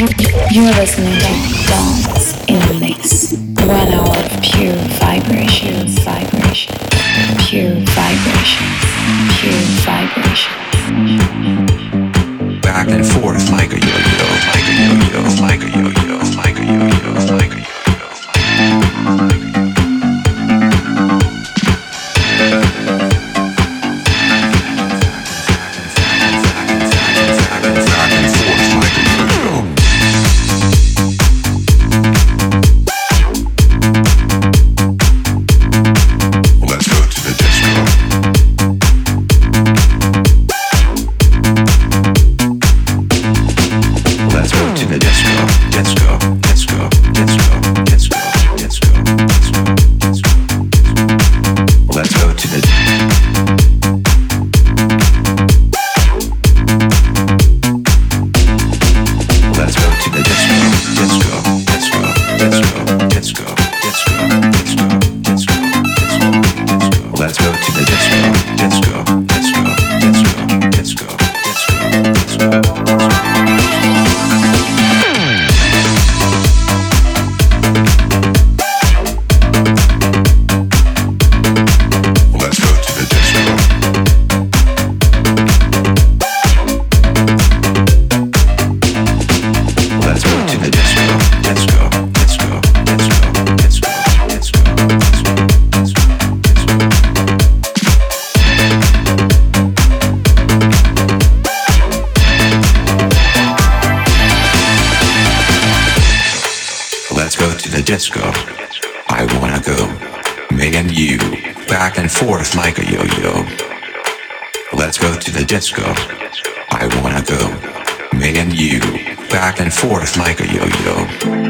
You're listening to D.O.N.S. in the Mix. One hour of pure vibration, vibration, pure vibration, pure vibration. Back and forth like a yo-yo, like a yo-yo, like a yo-yo, like a yo-yo, like a yo-yo. Back disco. I wanna go. Me and you, back and forth like a yo-yo.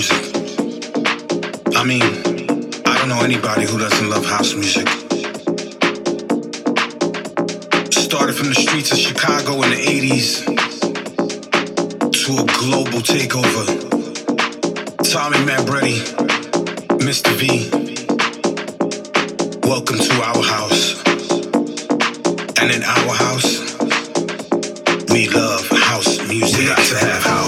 music. I mean, I don't know anybody who doesn't love house music. Started from the streets of Chicago in the 80s to a global takeover. Tommy Mamberetti, Mr. V. Welcome to our house. And in our house, we love house music. We got to have house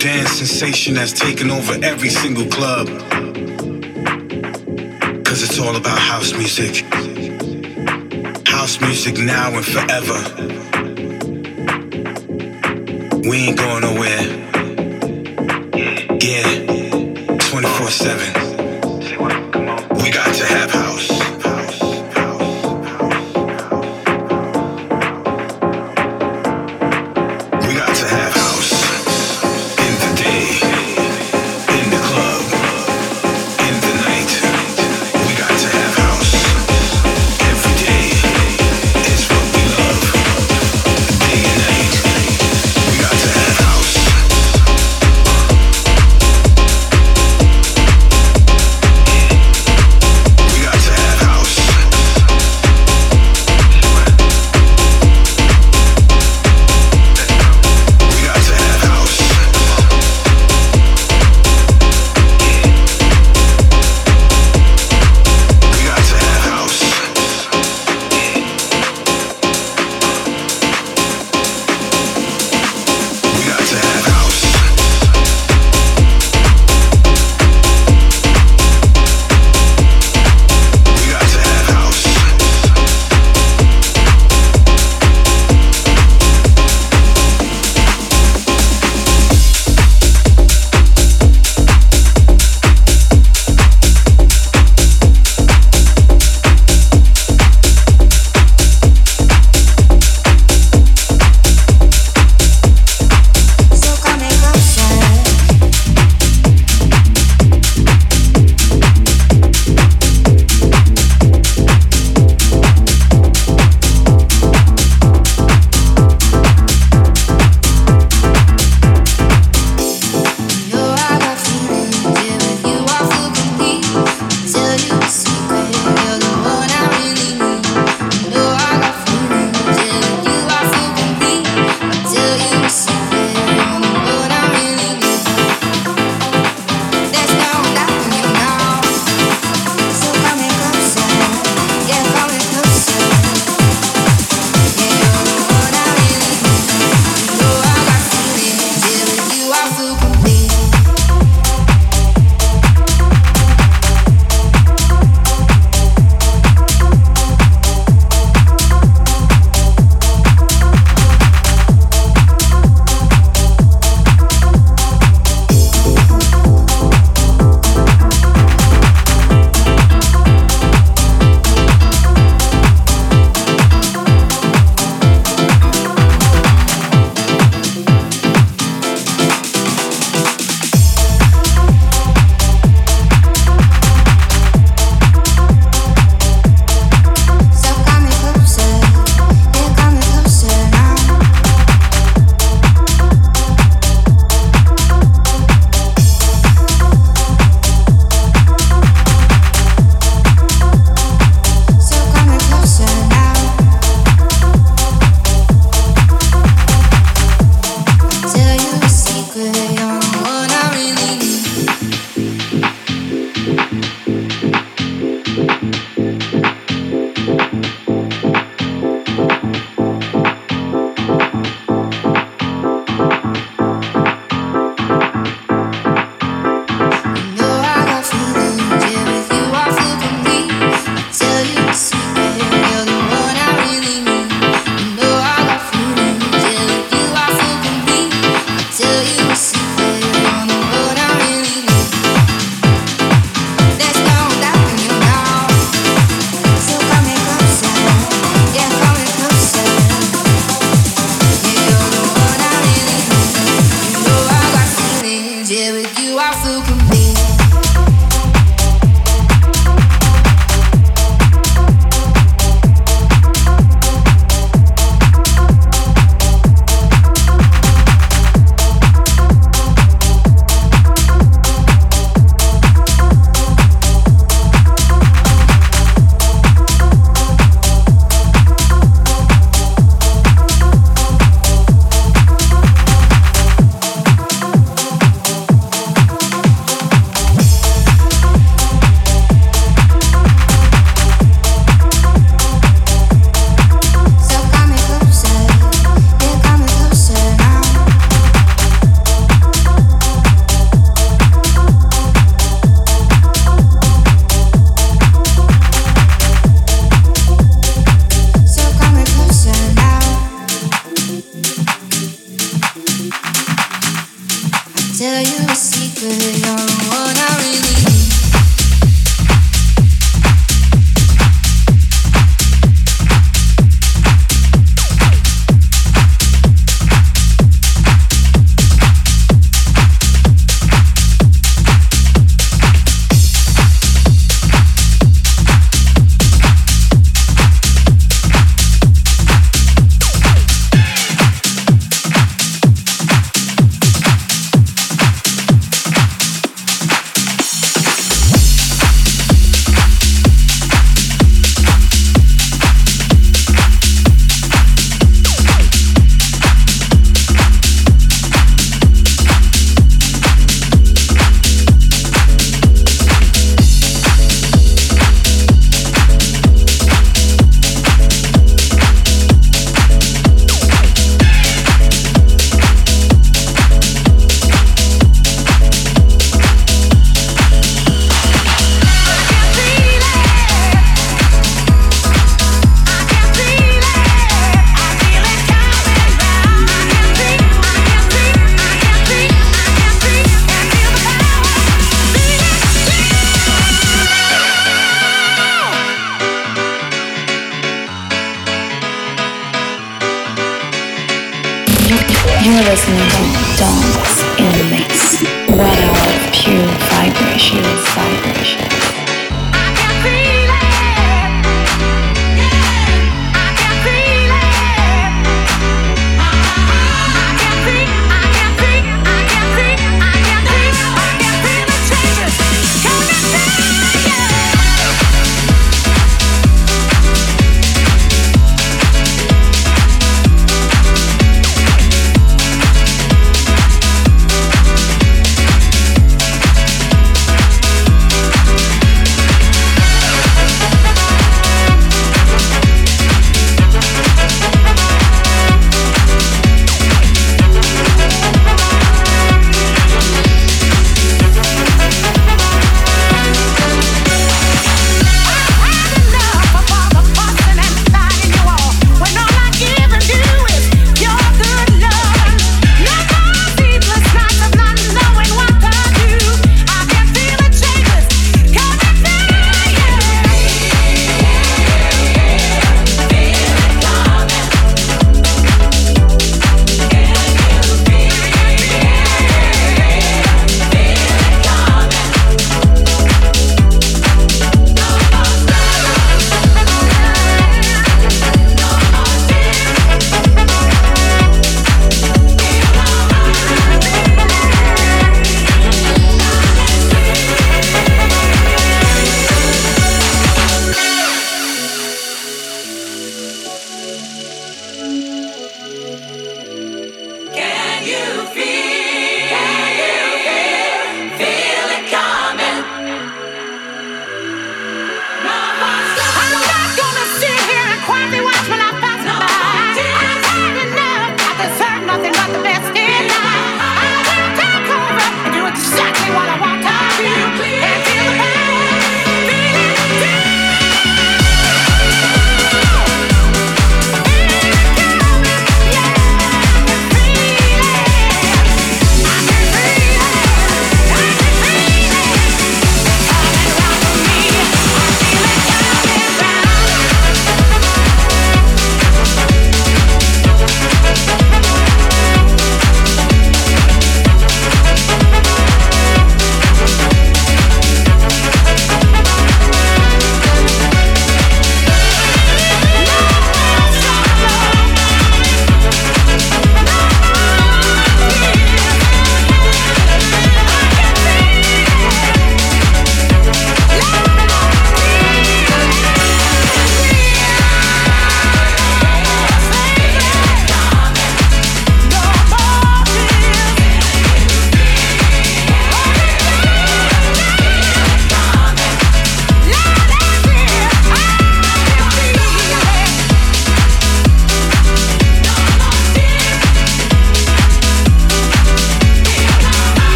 dance sensation that's taken over every single club. Cause it's all about house music. House music now and forever. We ain't going nowhere. Yeah, 24 7. We got to have house.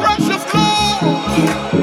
Precious of glory.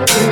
Yeah.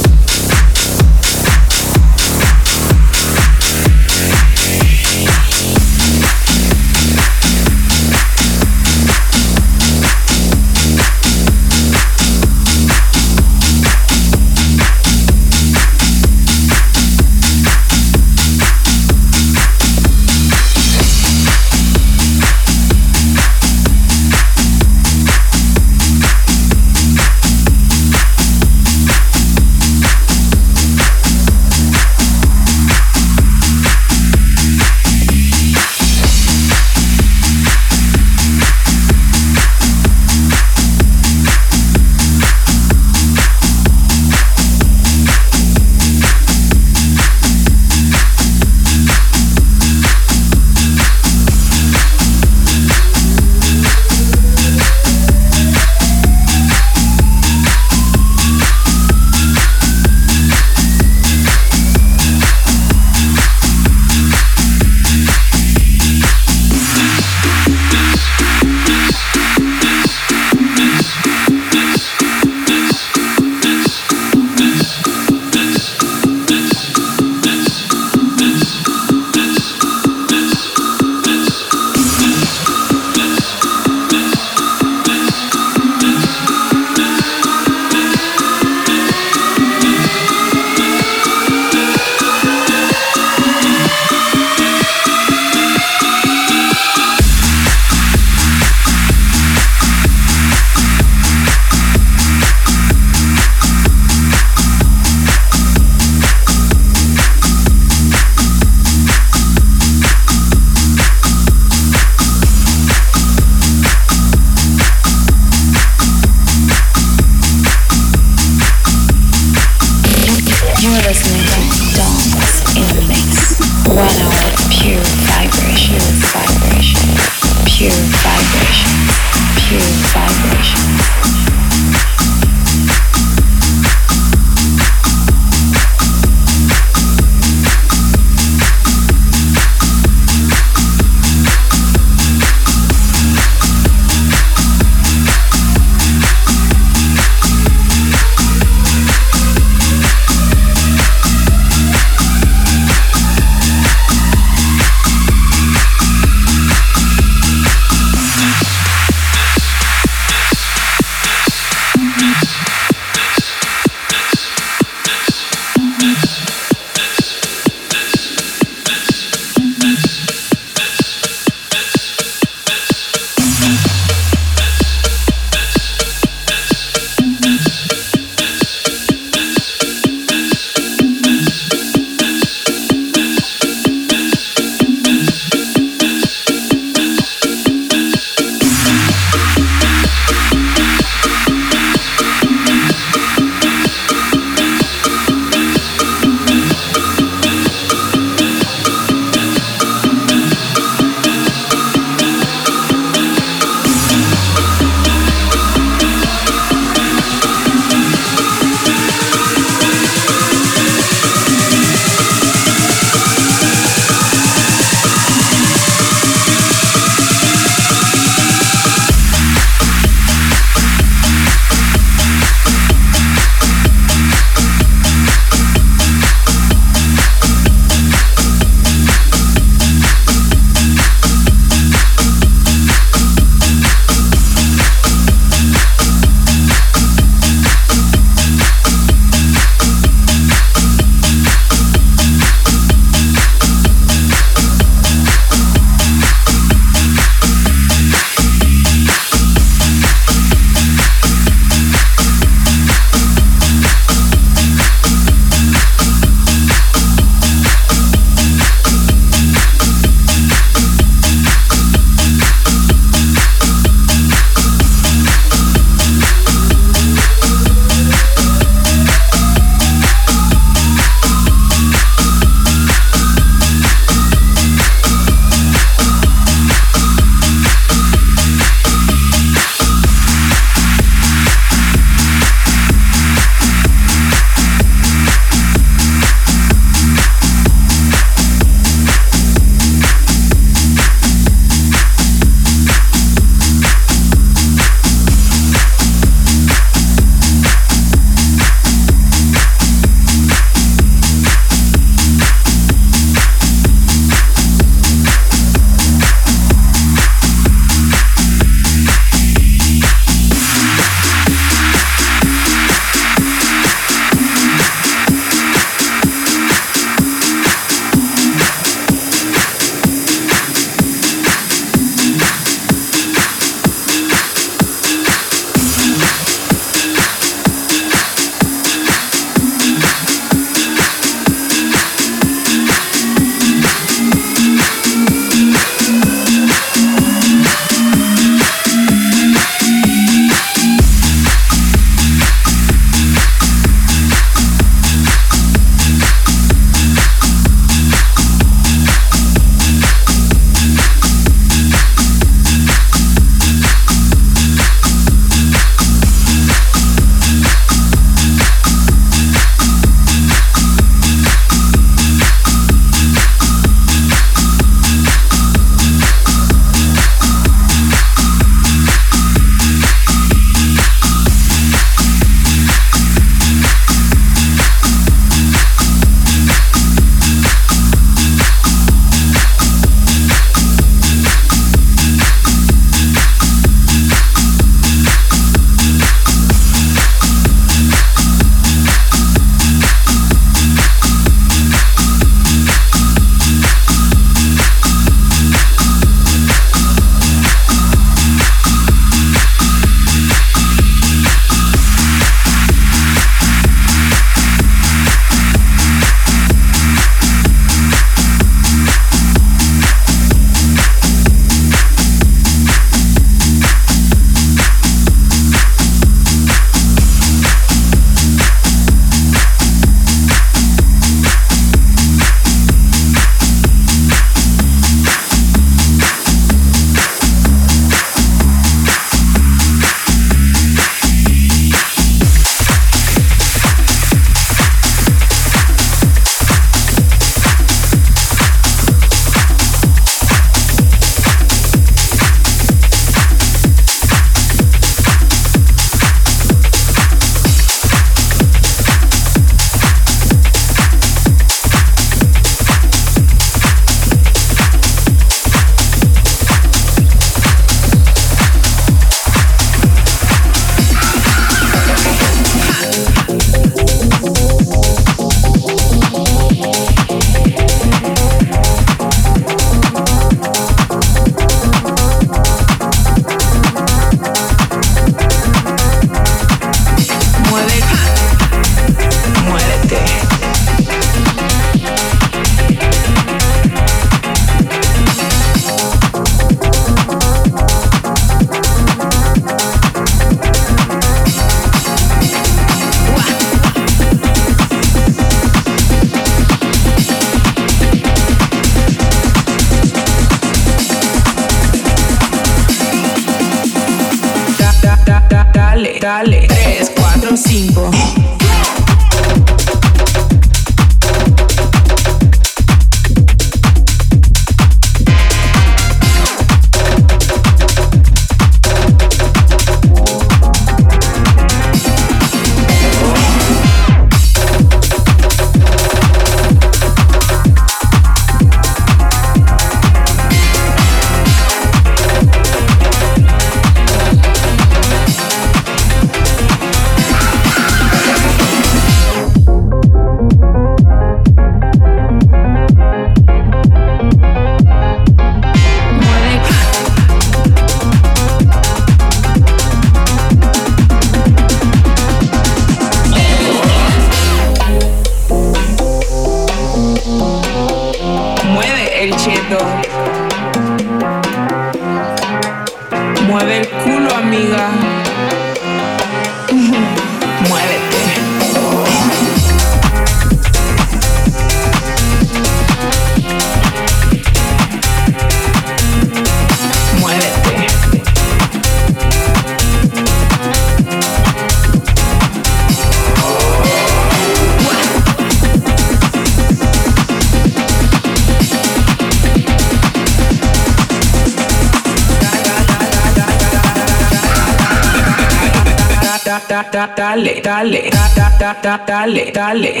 Dale,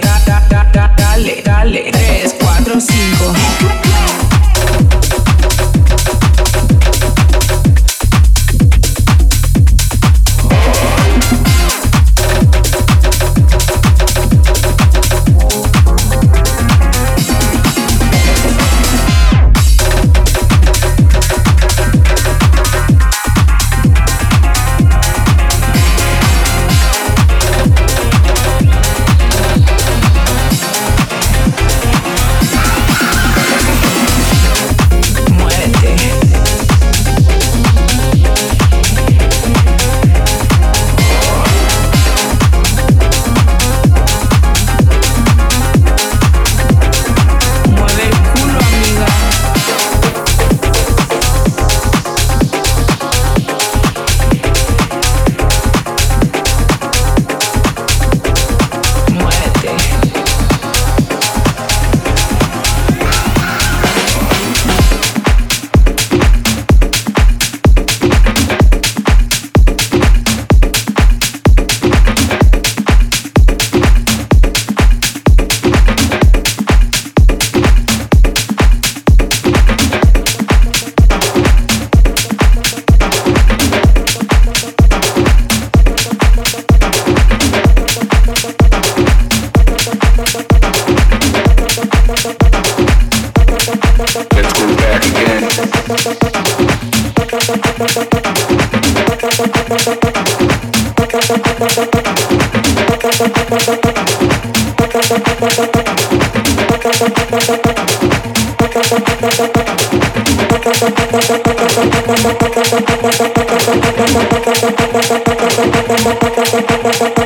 Thank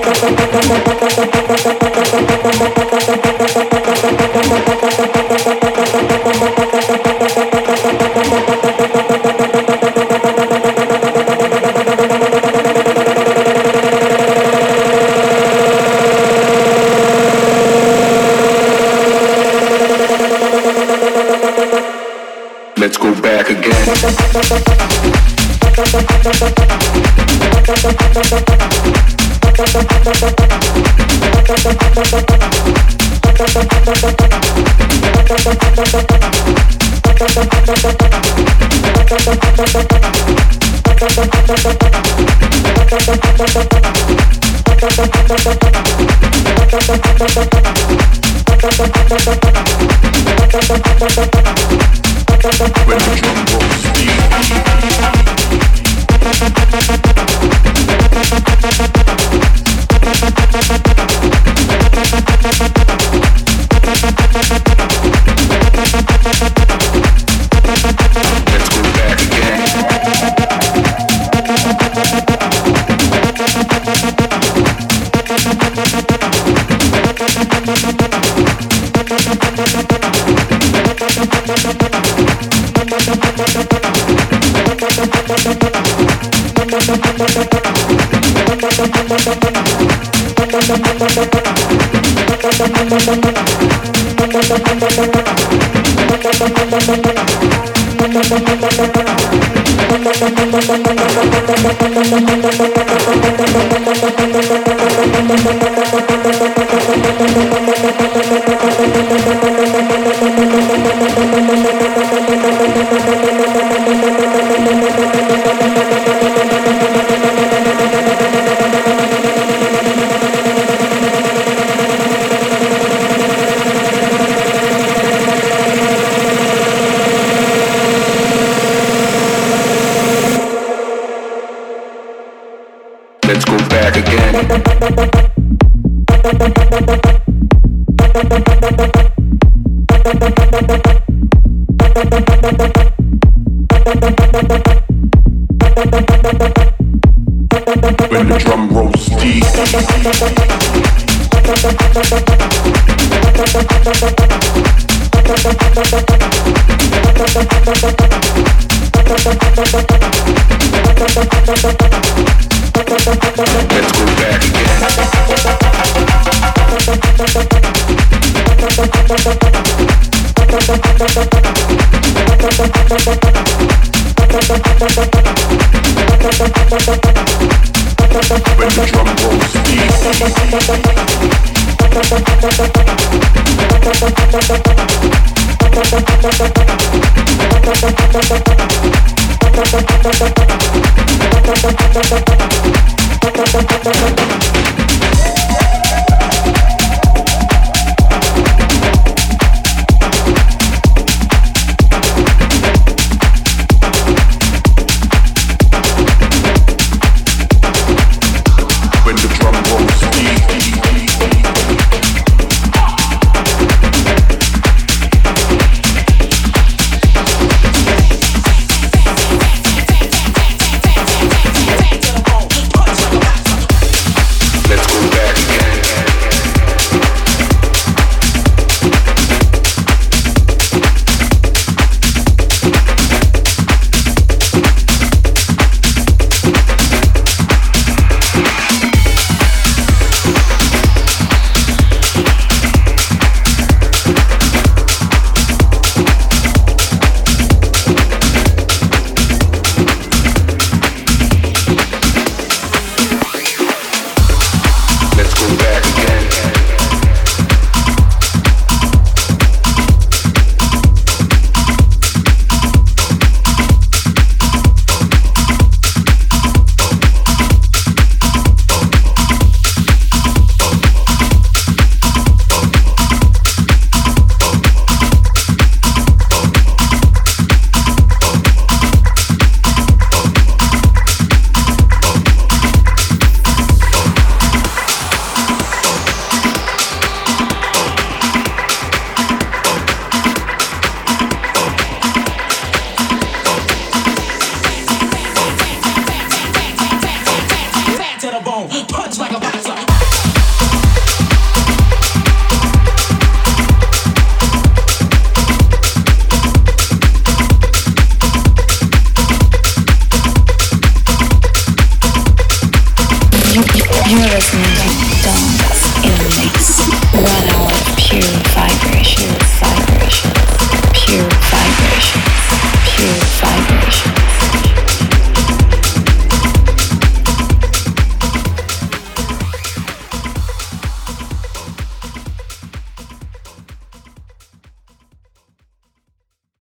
you. You're